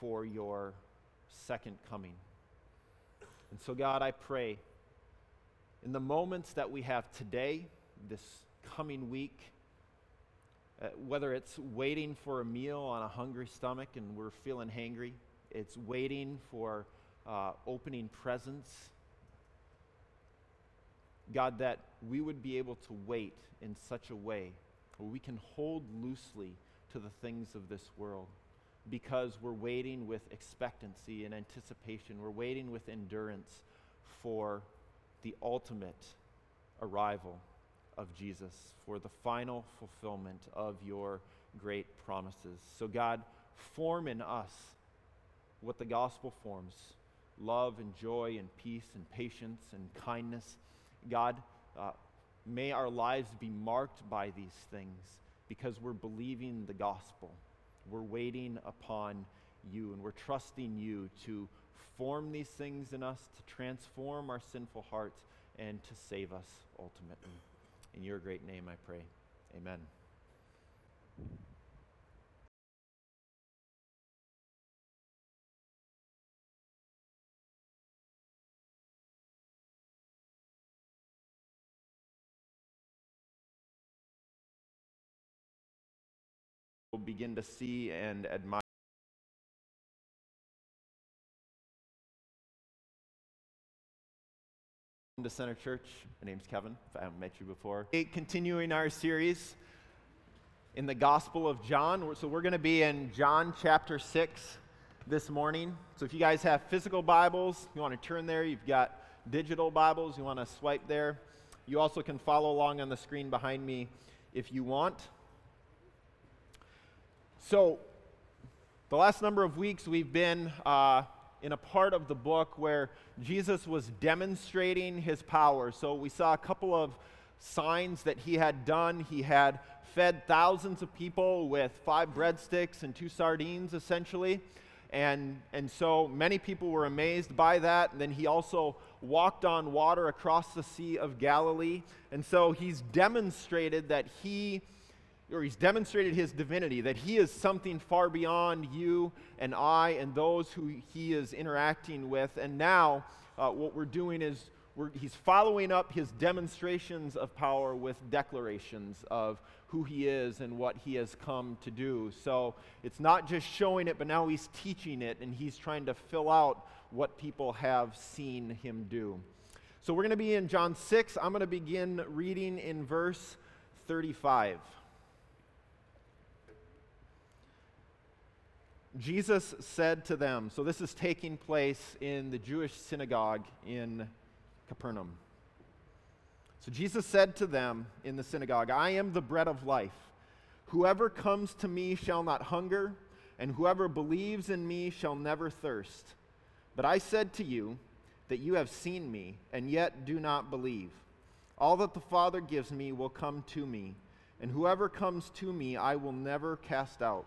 for your second coming. And so, God, I pray in the moments that we have today, this coming week, uh, whether it's waiting for a meal on a hungry stomach and we're feeling hangry, it's waiting for uh, opening presents. God, that we would be able to wait in such a way where we can hold loosely to the things of this world because we're waiting with expectancy and anticipation. We're waiting with endurance for the ultimate arrival of Jesus, for the final fulfillment of your great promises. So, God, form in us what the gospel forms love and joy and peace and patience and kindness. God, uh, may our lives be marked by these things because we're believing the gospel. We're waiting upon you and we're trusting you to form these things in us, to transform our sinful hearts, and to save us ultimately. In your great name I pray. Amen. Begin to see and admire. to Center Church. My name's Kevin, if I haven't met you before. Continuing our series in the Gospel of John. So we're going to be in John chapter 6 this morning. So if you guys have physical Bibles, you want to turn there. You've got digital Bibles, you want to swipe there. You also can follow along on the screen behind me if you want. So, the last number of weeks we've been uh, in a part of the book where Jesus was demonstrating his power. So we saw a couple of signs that he had done. He had fed thousands of people with five breadsticks and two sardines, essentially. And, and so many people were amazed by that. And then he also walked on water across the Sea of Galilee. And so he's demonstrated that he or he's demonstrated his divinity, that he is something far beyond you and I and those who he is interacting with. And now, uh, what we're doing is we're, he's following up his demonstrations of power with declarations of who he is and what he has come to do. So it's not just showing it, but now he's teaching it and he's trying to fill out what people have seen him do. So we're going to be in John 6. I'm going to begin reading in verse 35. Jesus said to them, so this is taking place in the Jewish synagogue in Capernaum. So Jesus said to them in the synagogue, I am the bread of life. Whoever comes to me shall not hunger, and whoever believes in me shall never thirst. But I said to you that you have seen me, and yet do not believe. All that the Father gives me will come to me, and whoever comes to me I will never cast out.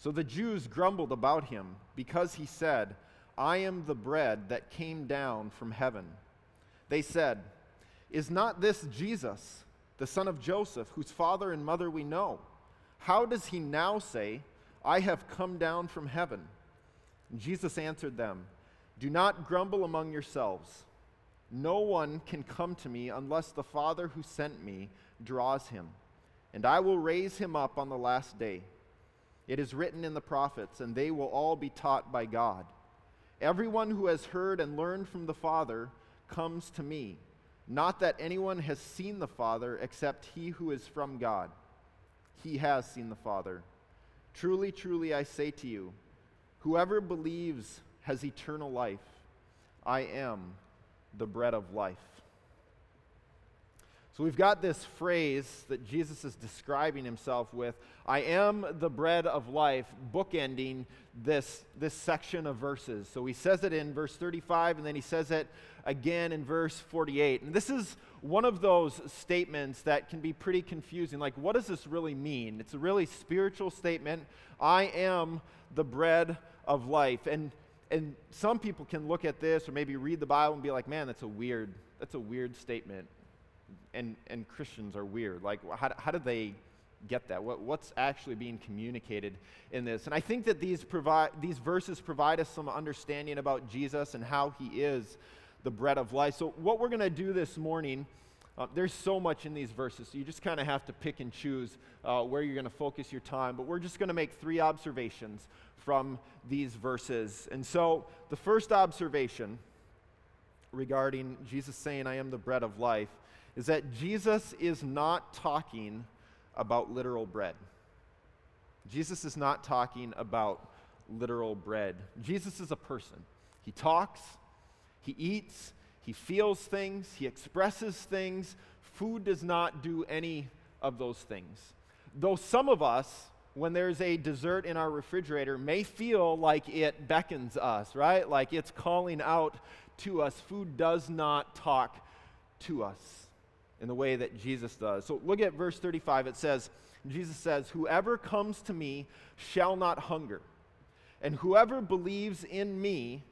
So the Jews grumbled about him because he said, I am the bread that came down from heaven. They said, Is not this Jesus, the son of Joseph, whose father and mother we know? How does he now say, I have come down from heaven? And Jesus answered them, Do not grumble among yourselves. No one can come to me unless the Father who sent me draws him, and I will raise him up on the last day. It is written in the prophets, and they will all be taught by God. Everyone who has heard and learned from the Father comes to me. Not that anyone has seen the Father except he who is from God. He has seen the Father. Truly, truly, I say to you, whoever believes has eternal life. I am the bread of life. So we've got this phrase that Jesus is describing himself with I am the bread of life, bookending this, this section of verses. So he says it in verse 35, and then he says it again in verse 48. And this is one of those statements that can be pretty confusing. Like, what does this really mean? It's a really spiritual statement. I am the bread of life. And, and some people can look at this or maybe read the Bible and be like, man, that's a weird, that's a weird statement and, and Christians are weird. Like, how, how did they get that? What, what's actually being communicated in this? And I think that these, provide, these verses provide us some understanding about Jesus and how he is the bread of life. So, what we're going to do this morning, uh, there's so much in these verses, so you just kind of have to pick and choose uh, where you're going to focus your time. But we're just going to make three observations from these verses. And so, the first observation regarding Jesus saying, I am the bread of life, is that Jesus is not talking about literal bread. Jesus is not talking about literal bread. Jesus is a person. He talks, he eats, he feels things, he expresses things. Food does not do any of those things. Though some of us, when there's a dessert in our refrigerator, may feel like it beckons us, right? Like it's calling out to us. Food does not talk to us in the way that Jesus does. So look at verse 35. It says, Jesus says, Whoever comes to me shall not hunger, and whoever believes in me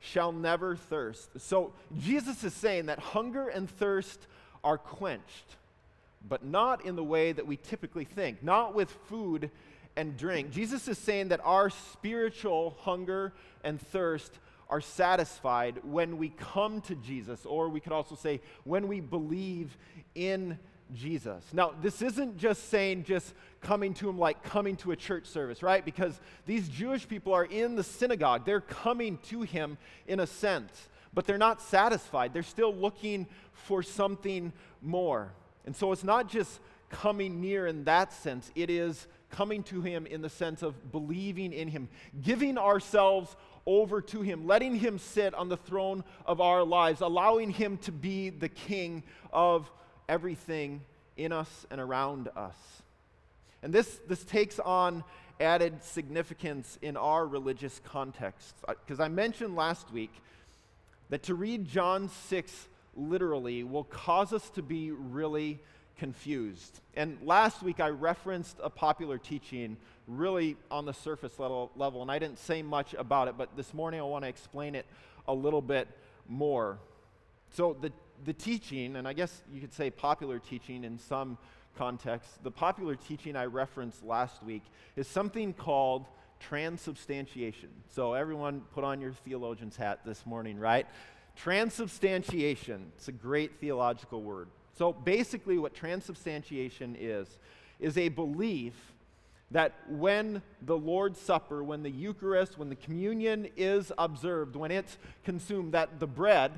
shall never thirst. So Jesus is saying that hunger and thirst are quenched, but not in the way that we typically think, not with food and drink. Jesus is saying that our spiritual hunger and thirst are satisfied when we come to Jesus, or we could also say when we believe in Jesus. Now, this isn't just saying just coming to him like coming to a church service, right? Because these Jewish people are in the synagogue. They're coming to him in a sense, but they're not satisfied. They're still looking for something more. And so it's not just coming near in that sense, it is coming to him in the sense of believing in him, giving ourselves over to Him, letting Him sit on the throne of our lives, allowing Him to be the King of everything in us and around us. And this, this takes on added significance in our religious context. Uh, because I mentioned last week that to read John 6 literally will cause us to be really confused. And last week I referenced a popular teaching really on the surface level, level, and I didn't say much about it, but this morning I want to explain it a little bit more. So, the, the teaching, and I guess you could say popular teaching in some contexts, the popular teaching I referenced last week is something called transubstantiation. So, everyone put on your theologian's hat this morning, right? Transubstantiation, it's a great theological word. So, basically, what transubstantiation is, is a belief that when the Lord's Supper, when the Eucharist, when the communion is observed, when it's consumed, that the bread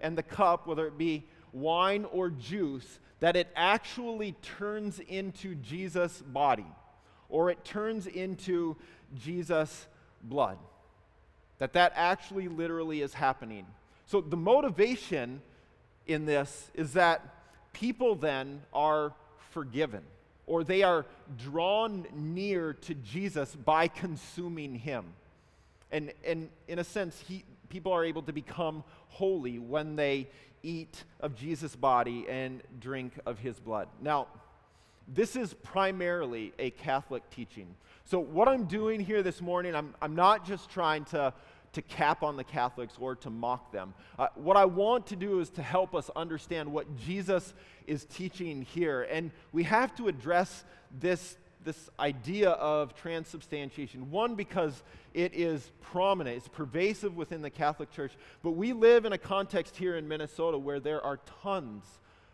and the cup, whether it be wine or juice, that it actually turns into Jesus' body or it turns into Jesus' blood. That that actually literally is happening. So the motivation in this is that people then are forgiven or they are drawn near to Jesus by consuming him. And, and in a sense, he, people are able to become holy when they eat of Jesus' body and drink of his blood. Now, this is primarily a Catholic teaching. So, what I'm doing here this morning, I'm, I'm not just trying to to cap on the Catholics or to mock them. Uh, what I want to do is to help us understand what Jesus is teaching here. And we have to address this, this idea of transubstantiation. One, because it is prominent, it's pervasive within the Catholic Church. But we live in a context here in Minnesota where there are tons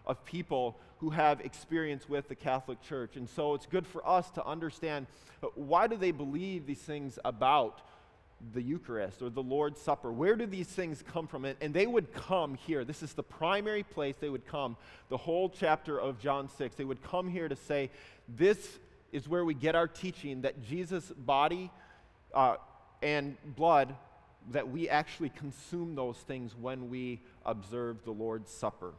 of people who have experience with the Catholic Church. And so it's good for us to understand uh, why do they believe these things about the Eucharist or the Lord's Supper. Where do these things come from? And, they would come here. This is the primary place they would come, the whole chapter of John 6. They would come here to say, This is where we get our teaching that Jesus' body uh, and blood, that we actually consume those things when we observe the Lord's Supper.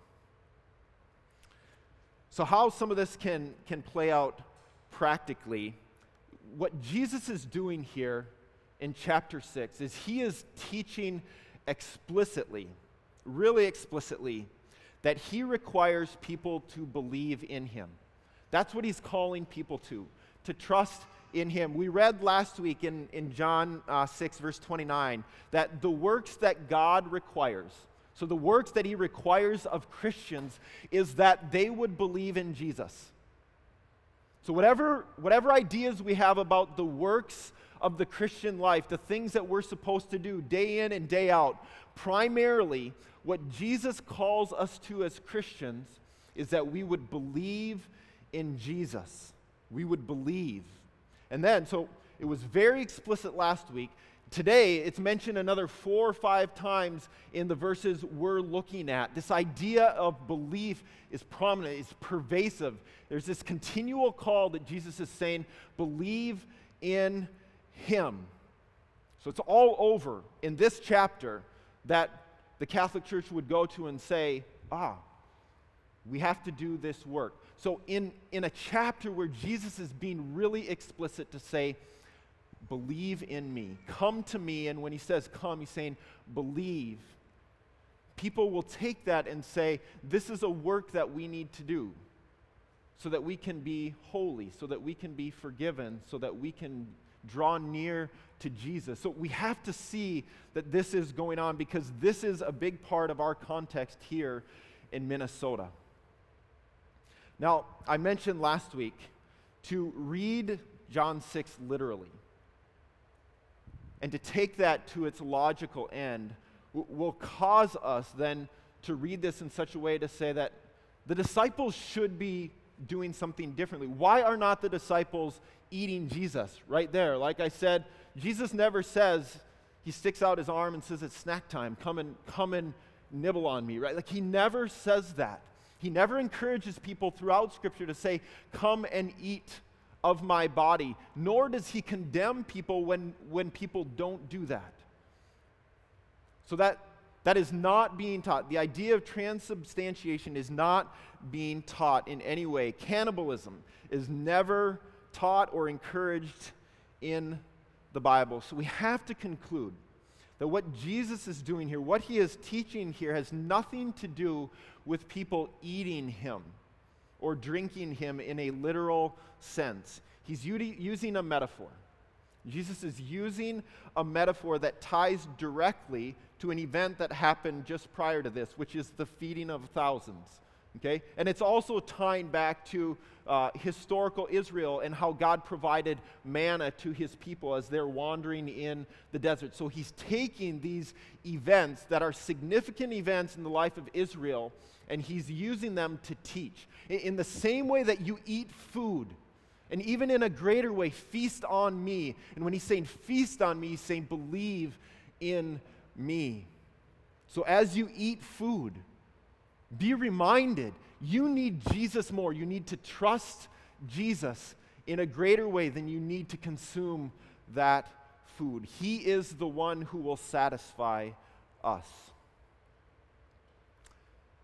So, how some of this can, can play out practically, what Jesus is doing here in chapter 6 is he is teaching explicitly, really explicitly, that he requires people to believe in him. That's what he's calling people to, to trust in him. We read last week in, in John uh, 6, verse 29, that the works that God requires, so the works that he requires of Christians, is that they would believe in Jesus. So, whatever, whatever ideas we have about the works of the Christian life, the things that we're supposed to do day in and day out, primarily what Jesus calls us to as Christians is that we would believe in Jesus. We would believe. And then, so it was very explicit last week. Today, it's mentioned another four or five times in the verses we're looking at. This idea of belief is prominent, it's pervasive. There's this continual call that Jesus is saying, believe in Him. So it's all over in this chapter that the Catholic Church would go to and say, ah, we have to do this work. So, in, in a chapter where Jesus is being really explicit to say, believe in me, come to me, and when he says come, he's saying, believe. People will take that and say, this is a work that we need to do so that we can be holy, so that we can be forgiven, so that we can draw near to Jesus. So we have to see that this is going on because this is a big part of our context here in Minnesota. Now, I mentioned last week to read John 6 literally and to take that to its logical end will cause us then to read this in such a way to say that the disciples should be doing something differently. Why are not the disciples eating Jesus right there? Like I said, Jesus never says, he sticks out his arm and says, It's snack time. Come and, come and nibble on me, right? Like he never says that. He never encourages people throughout Scripture to say, Come and eat of my body, nor does he condemn people when, when people don't do that. So that, that is not being taught. The idea of transubstantiation is not being taught in any way. Cannibalism is never taught or encouraged in the Bible. So we have to conclude that what Jesus is doing here, what he is teaching here, has nothing to do with people eating him or drinking him in a literal sense. He's using a metaphor. Jesus is using a metaphor that ties directly to an event that happened just prior to this, which is the feeding of thousands. Okay? And it's also tying back to uh, historical Israel and how God provided manna to his people as they're wandering in the desert. So he's taking these events that are significant events in the life of Israel and he's using them to teach. In, in the same way that you eat food, and even in a greater way, feast on me. And when he's saying feast on me, he's saying believe in me. So as you eat food, be reminded you need Jesus more. You need to trust Jesus in a greater way than you need to consume that food. He is the one who will satisfy us.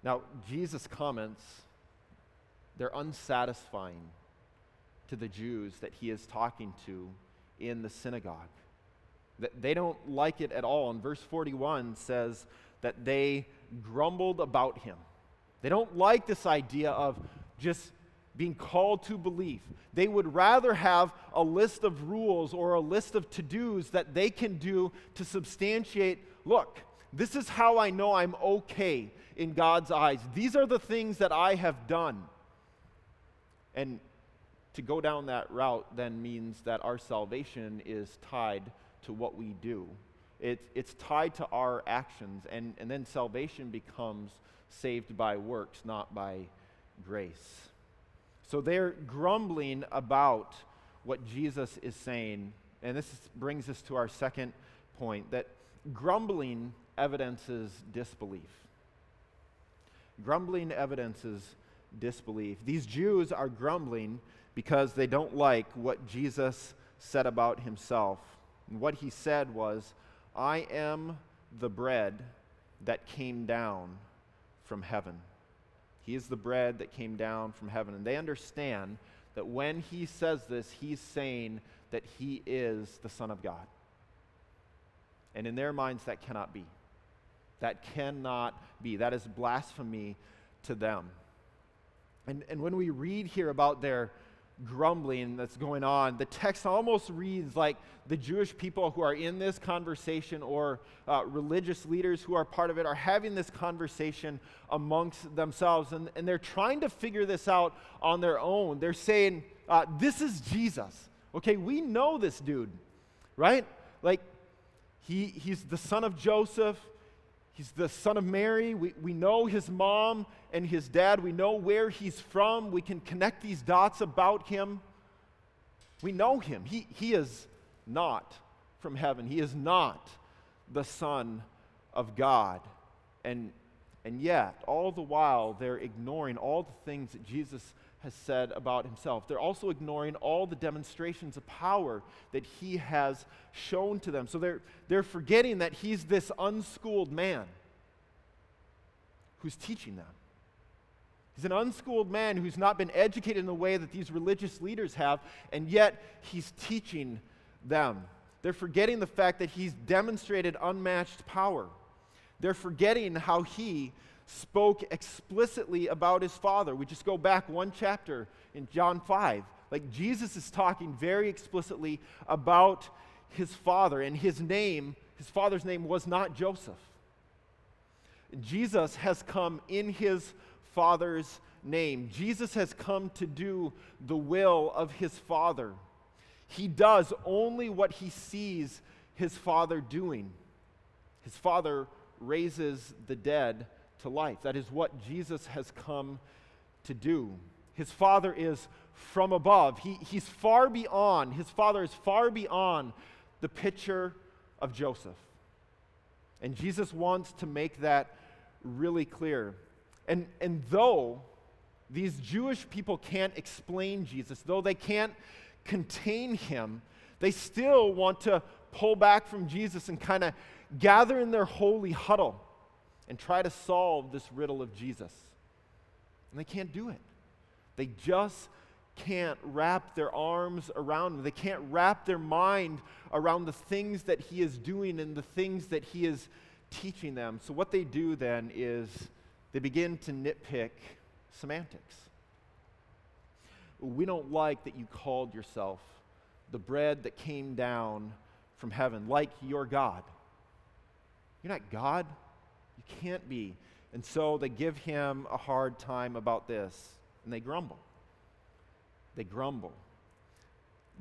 Now, Jesus' comments, they're unsatisfying to the Jews that he is talking to in the synagogue. They don't like it at all. And verse 41 says that they grumbled about him. They don't like this idea of just being called to belief. They would rather have a list of rules or a list of to dos that they can do to substantiate look, this is how I know I'm okay in God's eyes. These are the things that I have done. And to go down that route then means that our salvation is tied to what we do. It, it's tied to our actions, and, and then salvation becomes saved by works, not by grace. So they're grumbling about what Jesus is saying. And this brings us to our second point that grumbling evidences disbelief. Grumbling evidences disbelief. These Jews are grumbling because they don't like what Jesus said about himself. And what he said was, I am the bread that came down from heaven. He is the bread that came down from heaven. And they understand that when he says this, he's saying that he is the Son of God. And in their minds, that cannot be. That cannot be. That is blasphemy to them. And, and when we read here about their grumbling that's going on, the text almost reads like the Jewish people who are in this conversation or uh, religious leaders who are part of it are having this conversation amongst themselves. And, and they're trying to figure this out on their own. They're saying, uh, This is Jesus. Okay, we know this dude, right? Like, he, he's the son of Joseph. He's the son of Mary. We, we know his mom and his dad. We know where he's from. We can connect these dots about him. We know him. He, he is not from heaven, he is not the Son of God. And, and yet, all the while, they're ignoring all the things that Jesus has said about himself. They're also ignoring all the demonstrations of power that he has shown to them. So they're, they're forgetting that he's this unschooled man who's teaching them. He's an unschooled man who's not been educated in the way that these religious leaders have, and yet he's teaching them. They're forgetting the fact that he's demonstrated unmatched power. They're forgetting how he spoke explicitly about his father. We just go back one chapter in John 5. Like Jesus is talking very explicitly about his father, and his name, his father's name was not Joseph. Jesus has come in his father's name. Jesus has come to do the will of his father. He does only what he sees his father doing. His father raises the dead to life. That is what Jesus has come to do. His Father is from above. He, he's far beyond, his Father is far beyond the picture of Joseph. And Jesus wants to make that really clear. And, and though these Jewish people can't explain Jesus, though they can't contain him, they still want to pull back from Jesus and kind of gather in their holy huddle and try to solve this riddle of Jesus. And they can't do it. They just can't wrap their arms around him. They can't wrap their mind around the things that he is doing and the things that he is teaching them. So, what they do then is they begin to nitpick semantics. We don't like that you called yourself the bread that came down from heaven, like you're God. You're not God. You can't be. And so they give him a hard time about this, and they grumble. They grumble,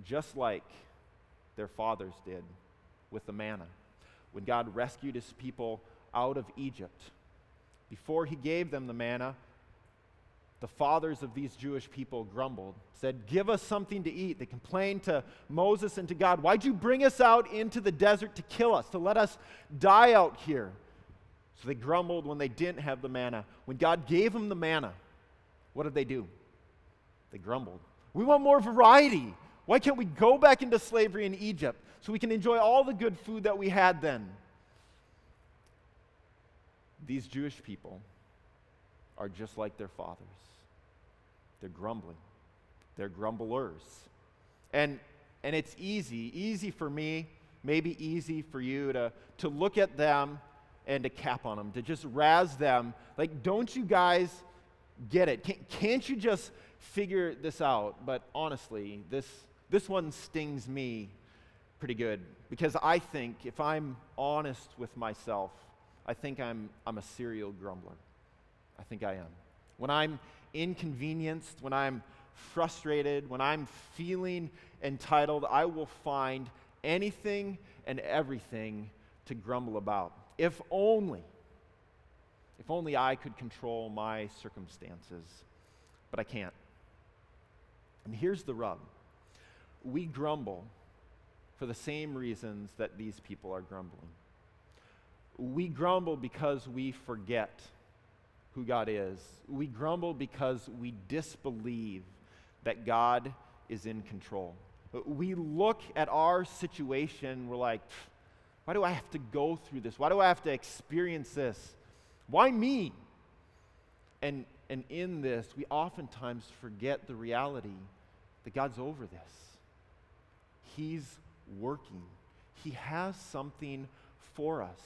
just like their fathers did with the manna. When God rescued his people out of Egypt, before he gave them the manna, the fathers of these Jewish people grumbled, said, Give us something to eat. They complained to Moses and to God, Why'd you bring us out into the desert to kill us, to let us die out here? So they grumbled when they didn't have the manna. When God gave them the manna, what did they do? They grumbled. We want more variety. Why can't we go back into slavery in Egypt so we can enjoy all the good food that we had then? These Jewish people are just like their fathers. They're grumbling. They're grumblers. And and it's easy, easy for me, maybe easy for you to, to look at them and to cap on them, to just razz them. Like, don't you guys get it? Can't, can't you just figure this out? But honestly, this, this one stings me pretty good because I think, if I'm honest with myself, I think I'm, I'm a serial grumbler. I think I am. When I'm inconvenienced, when I'm frustrated, when I'm feeling entitled, I will find anything and everything to grumble about. If only, if only I could control my circumstances, but I can't. And here's the rub we grumble for the same reasons that these people are grumbling. We grumble because we forget who God is. We grumble because we disbelieve that God is in control. We look at our situation, we're like, why do I have to go through this? Why do I have to experience this? Why me? And, And in this, we oftentimes forget the reality that God's over this. He's working, He has something for us.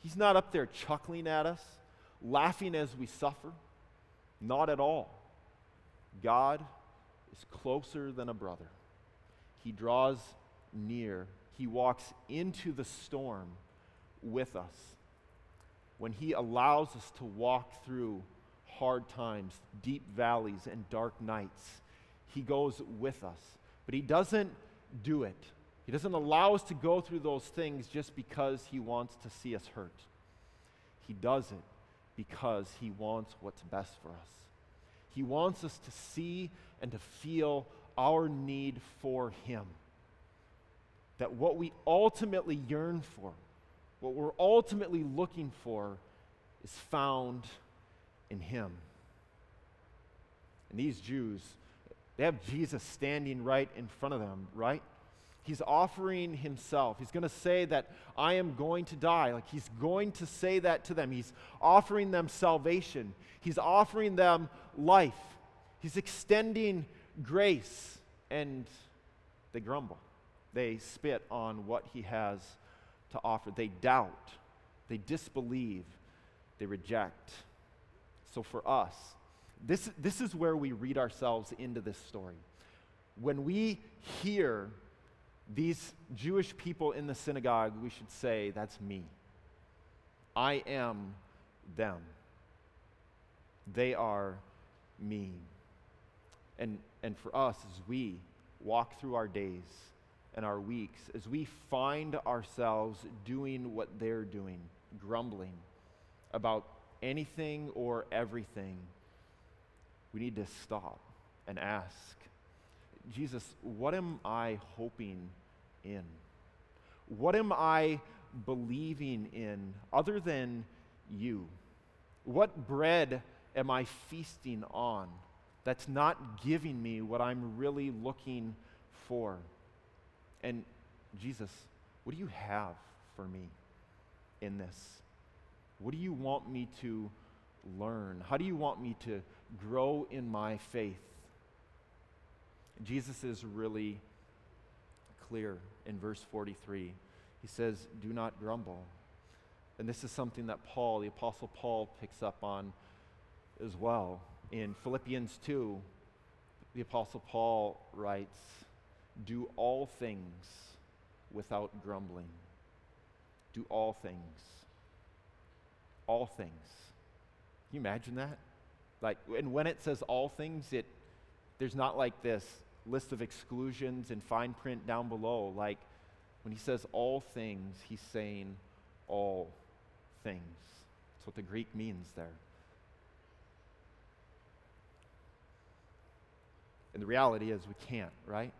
He's not up there chuckling at us, laughing as we suffer. Not at all. God is closer than a brother. He draws near, He walks into the storm with us. When He allows us to walk through hard times, deep valleys, and dark nights, He goes with us. But He doesn't do it. He doesn't allow us to go through those things just because He wants to see us hurt. He does it because He wants what's best for us. He wants us to see and to feel our need for Him. That what we ultimately yearn for, what we're ultimately looking for, is found in Him. And these Jews, they have Jesus standing right in front of them, right? He's offering himself. He's going to say that I am going to die. Like he's going to say that to them. He's offering them salvation. He's offering them life. He's extending grace. And they grumble. They spit on what he has to offer. They doubt. They disbelieve. They reject. So for us, this, this is where we read ourselves into this story. When we hear these Jewish people in the synagogue, we should say, That's me. I am them. They are me. And, and for us, as we walk through our days and our weeks, as we find ourselves doing what they're doing, grumbling about anything or everything, we need to stop and ask Jesus, what am I hoping in? What am I believing in other than you? What bread am I feasting on that's not giving me what I'm really looking for? And Jesus, what do you have for me in this? What do you want me to learn? How do you want me to grow in my faith? Jesus is really clear in verse 43. He says, Do not grumble. And this is something that Paul, the Apostle Paul, picks up on as well. In Philippians 2, the Apostle Paul writes, Do all things without grumbling. Do all things. All things. Can you imagine that? Like, and when it says all things, it there's not like this list of exclusions and fine print down below. Like when he says all things, he's saying all things. That's what the Greek means there. And the reality is, we can't, right?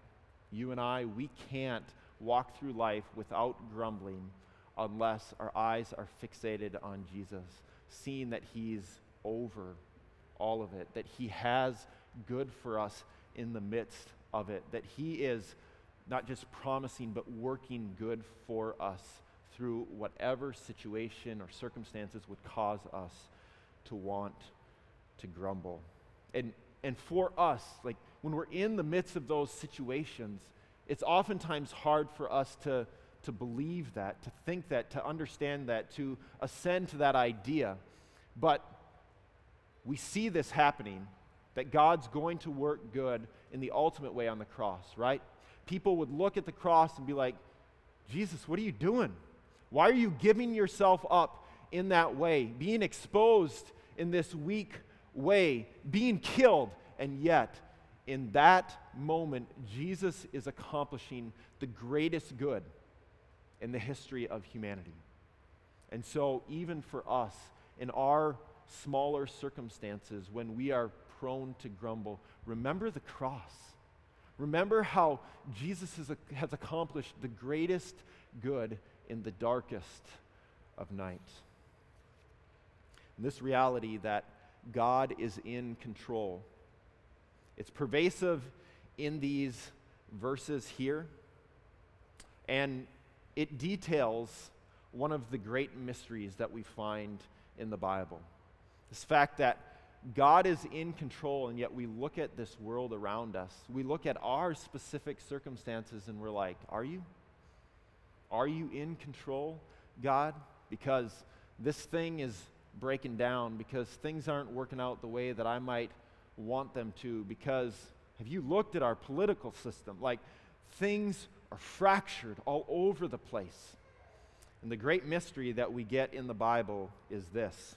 You and I, we can't walk through life without grumbling unless our eyes are fixated on Jesus, seeing that He's over all of it, that He has good for us in the midst of it, that He is not just promising, but working good for us through whatever situation or circumstances would cause us to want to grumble. And, and for us, like when we're in the midst of those situations, it's oftentimes hard for us to, to believe that, to think that, to understand that, to ascend to that idea. But we see this happening that God's going to work good in the ultimate way on the cross, right? People would look at the cross and be like, Jesus, what are you doing? Why are you giving yourself up in that way, being exposed in this weak way, being killed? And yet, in that moment, Jesus is accomplishing the greatest good in the history of humanity. And so, even for us, in our smaller circumstances, when we are prone to grumble, remember the cross. Remember how Jesus has, accomplished the greatest good in the darkest of nights. this reality that God is in control. It's pervasive in these verses here, and it details one of the great mysteries that we find in the Bible. This fact that God is in control, and yet we look at this world around us. We look at our specific circumstances and we're like, Are you? Are you in control, God? Because this thing is breaking down, because things aren't working out the way that I might want them to, because have you looked at our political system? Like, things are fractured all over the place. And the great mystery that we get in the Bible is this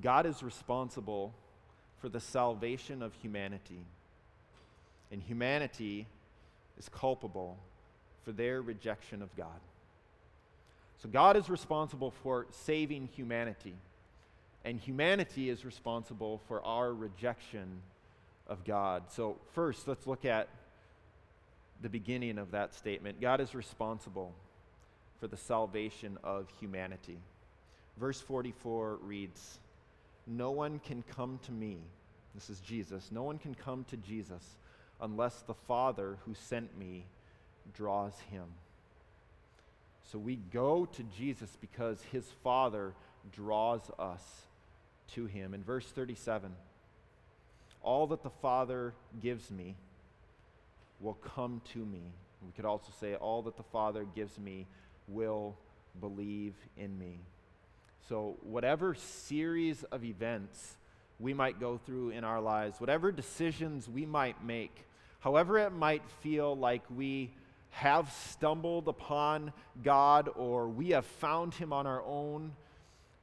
God is responsible for the salvation of humanity, and humanity is culpable for their rejection of God. So, God is responsible for saving humanity, and humanity is responsible for our rejection of God. So, first, let's look at the beginning of that statement. God is responsible for the salvation of humanity. Verse 44 reads, No one can come to me, this is Jesus, no one can come to Jesus unless the Father who sent me draws him. So we go to Jesus because his Father draws us to him. In verse 37, all that the Father gives me will come to me. We could also say, all that the Father gives me will believe in me. So, whatever series of events we might go through in our lives, whatever decisions we might make, however it might feel like we have stumbled upon God or we have found Him on our own,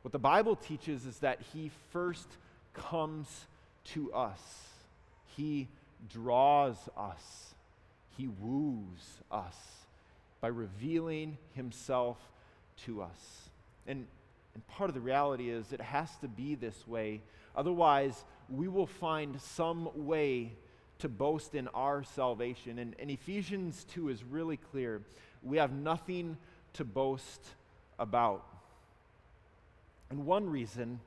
what the Bible teaches is that He first comes to us, He draws us, He woos us by revealing Himself to us. And, and part of the reality is it has to be this way. Otherwise, we will find some way to boast in our salvation. And, and Ephesians 2 is really clear. We have nothing to boast about. And one reason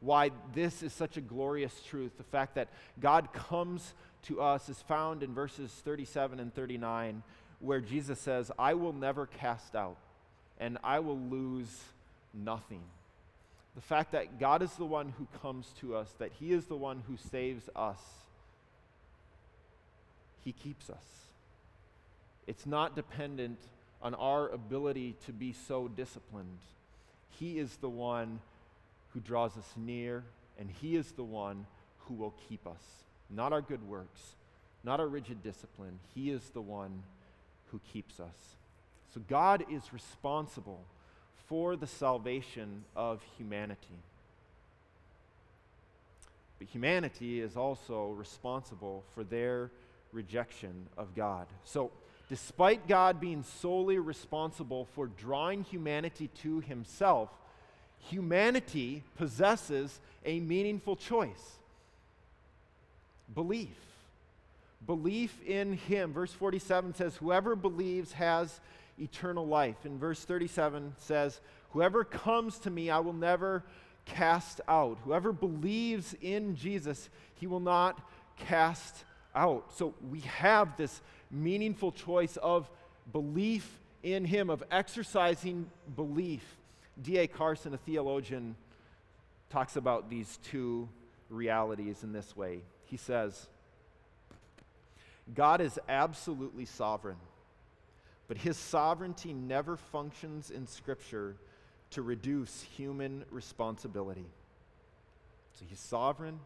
why this is such a glorious truth, the fact that God comes to us, is found in verses 37 and 39, where Jesus says, I will never cast out, and I will lose nothing. The fact that God is the one who comes to us, that He is the one who saves us he keeps us. It's not dependent on our ability to be so disciplined. He is the one who draws us near, and He is the one who will keep us. Not our good works, not our rigid discipline. He is the one who keeps us. So God is responsible for the salvation of humanity. But humanity is also responsible for their rejection of God. So, despite God being solely responsible for drawing humanity to himself, humanity possesses a meaningful choice belief. Belief in him. Verse 47 says, Whoever believes has eternal life. And verse 37 says, Whoever comes to me, I will never cast out. Whoever believes in Jesus, he will not cast out. So we have this meaningful choice of belief in Him, of exercising belief. D.A. Carson, a theologian, talks about these two realities in this way. He says, God is absolutely sovereign, but his sovereignty never functions in Scripture to reduce human responsibility. So he's sovereign,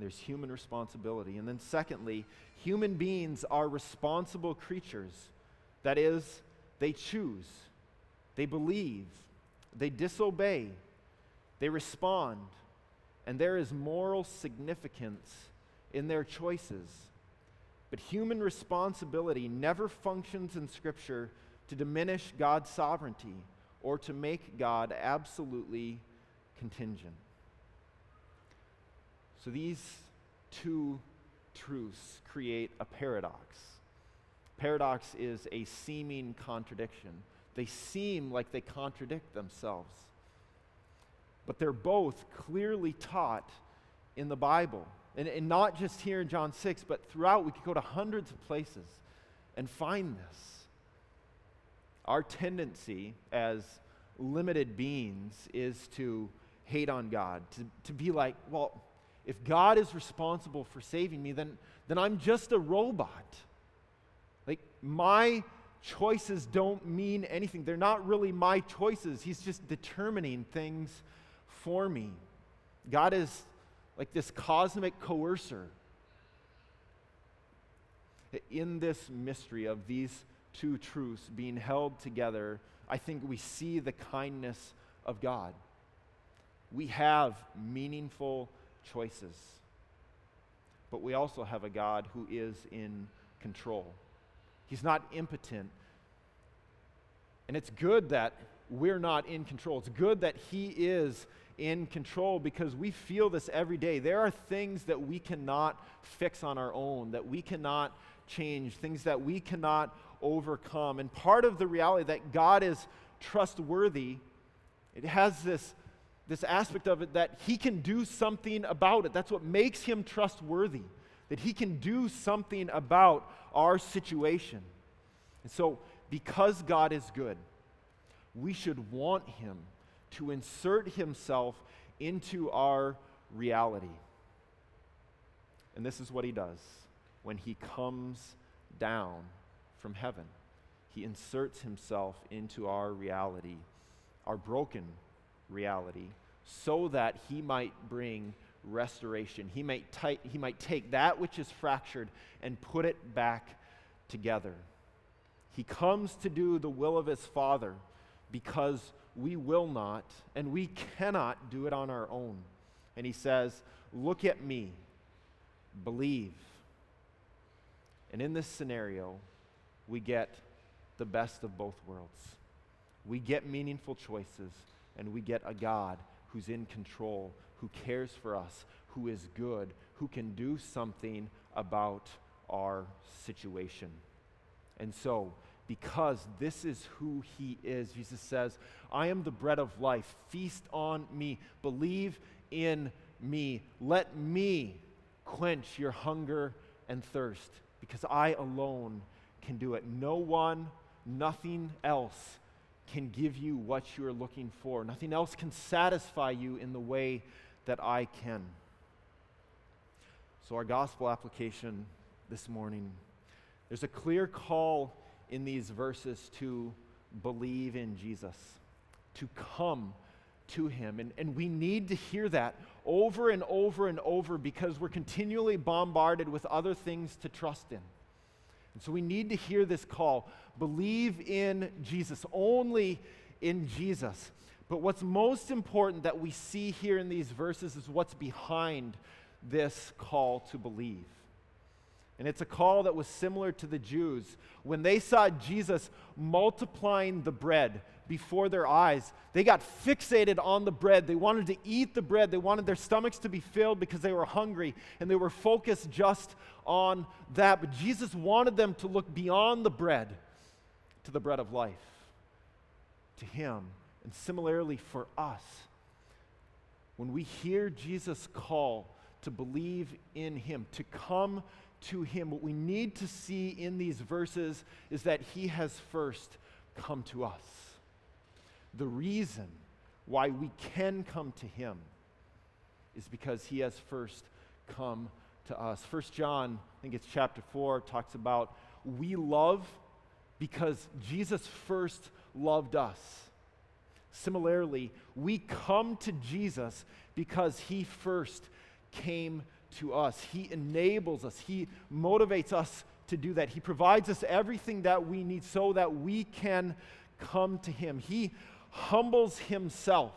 there's human responsibility. And then, secondly, human beings are responsible creatures. That is, they choose, they believe, they disobey, they respond, and there is moral significance in their choices. But human responsibility never functions in Scripture to diminish God's sovereignty or to make God absolutely contingent. So these two truths create a paradox. Paradox is a seeming contradiction. They seem like they contradict themselves. But they're both clearly taught in the Bible. And, and not just here in John 6, but throughout, we could go to hundreds of places and find this. Our tendency as limited beings is to hate on God, to, to be like, well, if God is responsible for saving me, then, then I'm just a robot. Like, my choices don't mean anything. They're not really my choices. He's just determining things for me. God is like this cosmic coercer. In this mystery of these two truths being held together, I think we see the kindness of God. We have meaningful choices, but we also have a God who is in control. He's not impotent. And it's good that we're not in control. It's good that He is in control because we feel this every day. There are things that we cannot fix on our own, that we cannot change, things that we cannot overcome. And part of the reality that God is trustworthy, it has this, this aspect of it that He can do something about it. That's what makes Him trustworthy, that He can do something about our situation. And so, because God is good, we should want Him to insert Himself into our reality. And this is what He does when He comes down from heaven. He inserts Himself into our reality, our broken reality, so that He might bring restoration. He might, t- he might take that which is fractured and put it back together. He comes to do the will of his Father because we will not and we cannot do it on our own. And he says, Look at me, believe. And in this scenario, we get the best of both worlds. We get meaningful choices, and we get a God who's in control, who cares for us, who is good, who can do something about our situation. And so, because this is who he is, Jesus says, I am the bread of life. Feast on me. Believe in me. Let me quench your hunger and thirst because I alone can do it. No one, nothing else can give you what you are looking for. Nothing else can satisfy you in the way that I can. So, our gospel application this morning there's a clear call in these verses to believe in Jesus, to come to Him. And, and we need to hear that over and over and over because we're continually bombarded with other things to trust in. And so we need to hear this call believe in Jesus, only in Jesus. But what's most important that we see here in these verses is what's behind this call to believe. And it's a call that was similar to the Jews. When they saw Jesus multiplying the bread before their eyes, they got fixated on the bread. They wanted to eat the bread. They wanted their stomachs to be filled because they were hungry and they were focused just on that. But Jesus wanted them to look beyond the bread to the bread of life, to Him. And similarly for us, when we hear Jesus call to believe in Him, to come to Him, what we need to see in these verses is that He has first come to us. The reason why we can come to Him is because He has first come to us. First John, I think it's chapter 4, talks about we love because Jesus first loved us. Similarly, we come to Jesus because He first came to us. He enables us, He motivates us to do that. He provides us everything that we need so that we can come to Him. He humbles Himself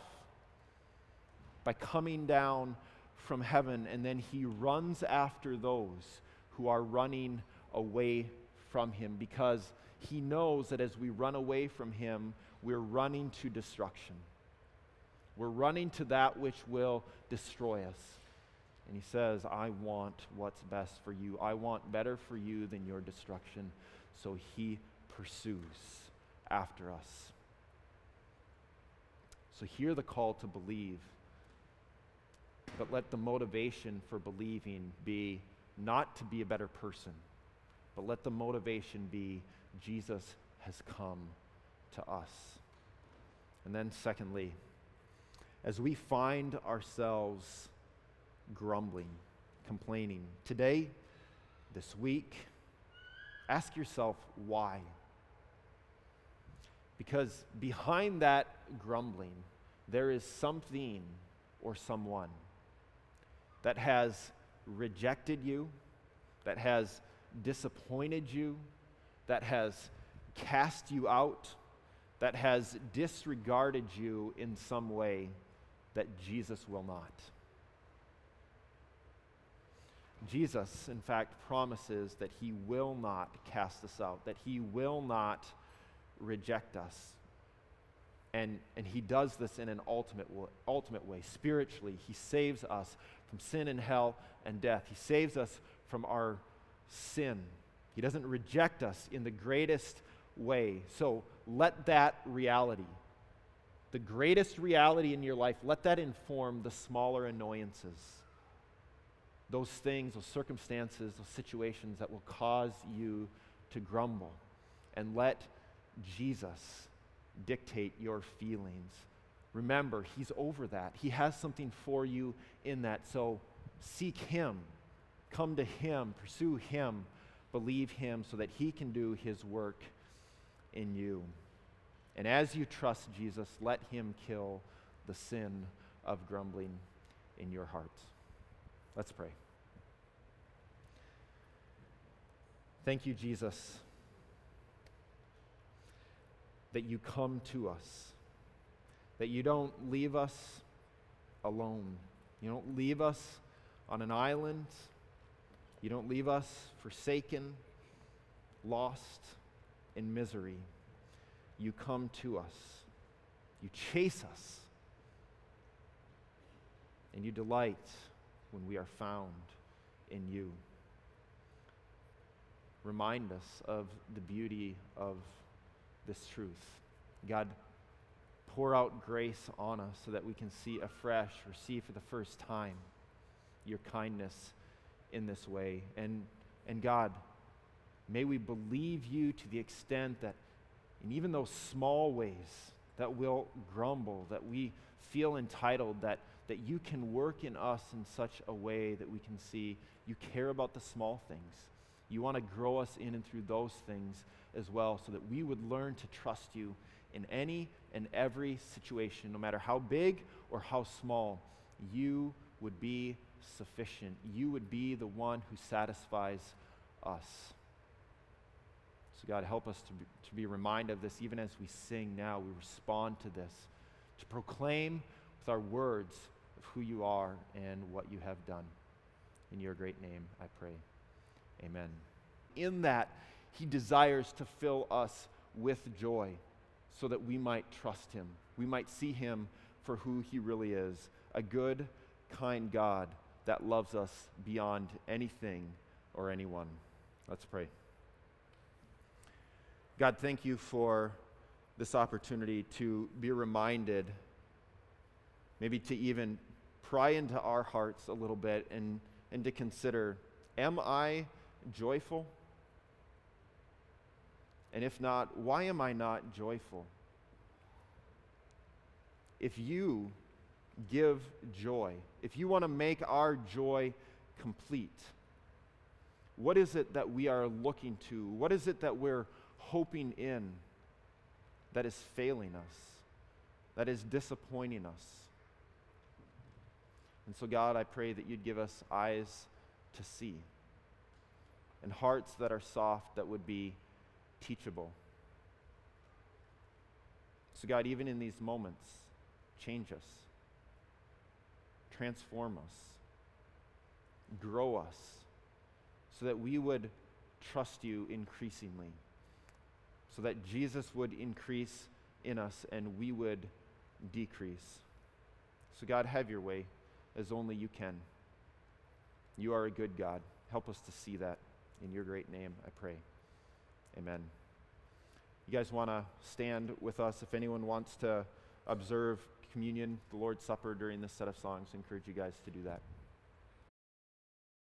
by coming down from heaven, and then He runs after those who are running away from Him because He knows that as we run away from Him, we're running to destruction. We're running to that which will destroy us. And he says, I want what's best for you. I want better for you than your destruction. So he pursues after us. So hear the call to believe, but let the motivation for believing be not to be a better person, but let the motivation be Jesus has come to us. And then, secondly, as we find ourselves grumbling, complaining. Today, this week, ask yourself why. Because behind that grumbling, there is something or someone that has rejected you, that has disappointed you, that has cast you out, that has disregarded you in some way that Jesus will not. Jesus, in fact, promises that he will not cast us out, that he will not reject us. And, and he does this in an ultimate, ultimate way. Spiritually, he saves us from sin and hell and death. He saves us from our sin. He doesn't reject us in the greatest way. So let that reality, the greatest reality in your life, let that inform the smaller annoyances. Those things, those circumstances, those situations that will cause you to grumble. And let Jesus dictate your feelings. Remember, He's over that. He has something for you in that. So seek Him, come to Him, pursue Him, believe Him so that He can do His work in you. And as you trust Jesus, let Him kill the sin of grumbling in your hearts. Let's pray. Thank you, Jesus that you come to us, that you don't leave us alone. You don't leave us on an island. You don't leave us forsaken, lost, in misery. You come to us. You chase us. And you delight when we are found in you. Remind us of the beauty of this truth. God, pour out grace on us so that we can see afresh see for the first time your kindness in this way. And, and God, may we believe you to the extent that in even those small ways that we'll grumble, that we feel entitled, that, that you can work in us in such a way that we can see you care about the small things. You want to grow us in and through those things as well, so that we would learn to trust you in any and every situation, no matter how big or how small. You would be sufficient. You would be the one who satisfies us. So, God, help us to be, to be reminded of this even as we sing now. We respond to this, to proclaim with our words of who you are and what you have done. In your great name, I pray. Amen. In that, he desires to fill us with joy so that we might trust him. We might see him for who he really is a good, kind God that loves us beyond anything or anyone. Let's pray. God, thank you for this opportunity to be reminded, maybe to even pry into our hearts a little bit and, and to consider Am I joyful? And if not, why am I not joyful? If you give joy, if you want to make our joy complete, what is it that we are looking to? What is it that we're hoping in that is failing us, that is disappointing us? And so, God, I pray that you'd give us eyes to see and hearts that are soft that would be teachable. So, God, even in these moments, change us, transform us, grow us, so that we would trust you increasingly, so that Jesus would increase in us and we would decrease. So, God, have your way as only you can. You are a good God. Help us to see that. In your great name, I pray. Amen. You guys want to stand with us? If anyone wants to observe communion, the Lord's Supper during this set of songs, I encourage you guys to do that.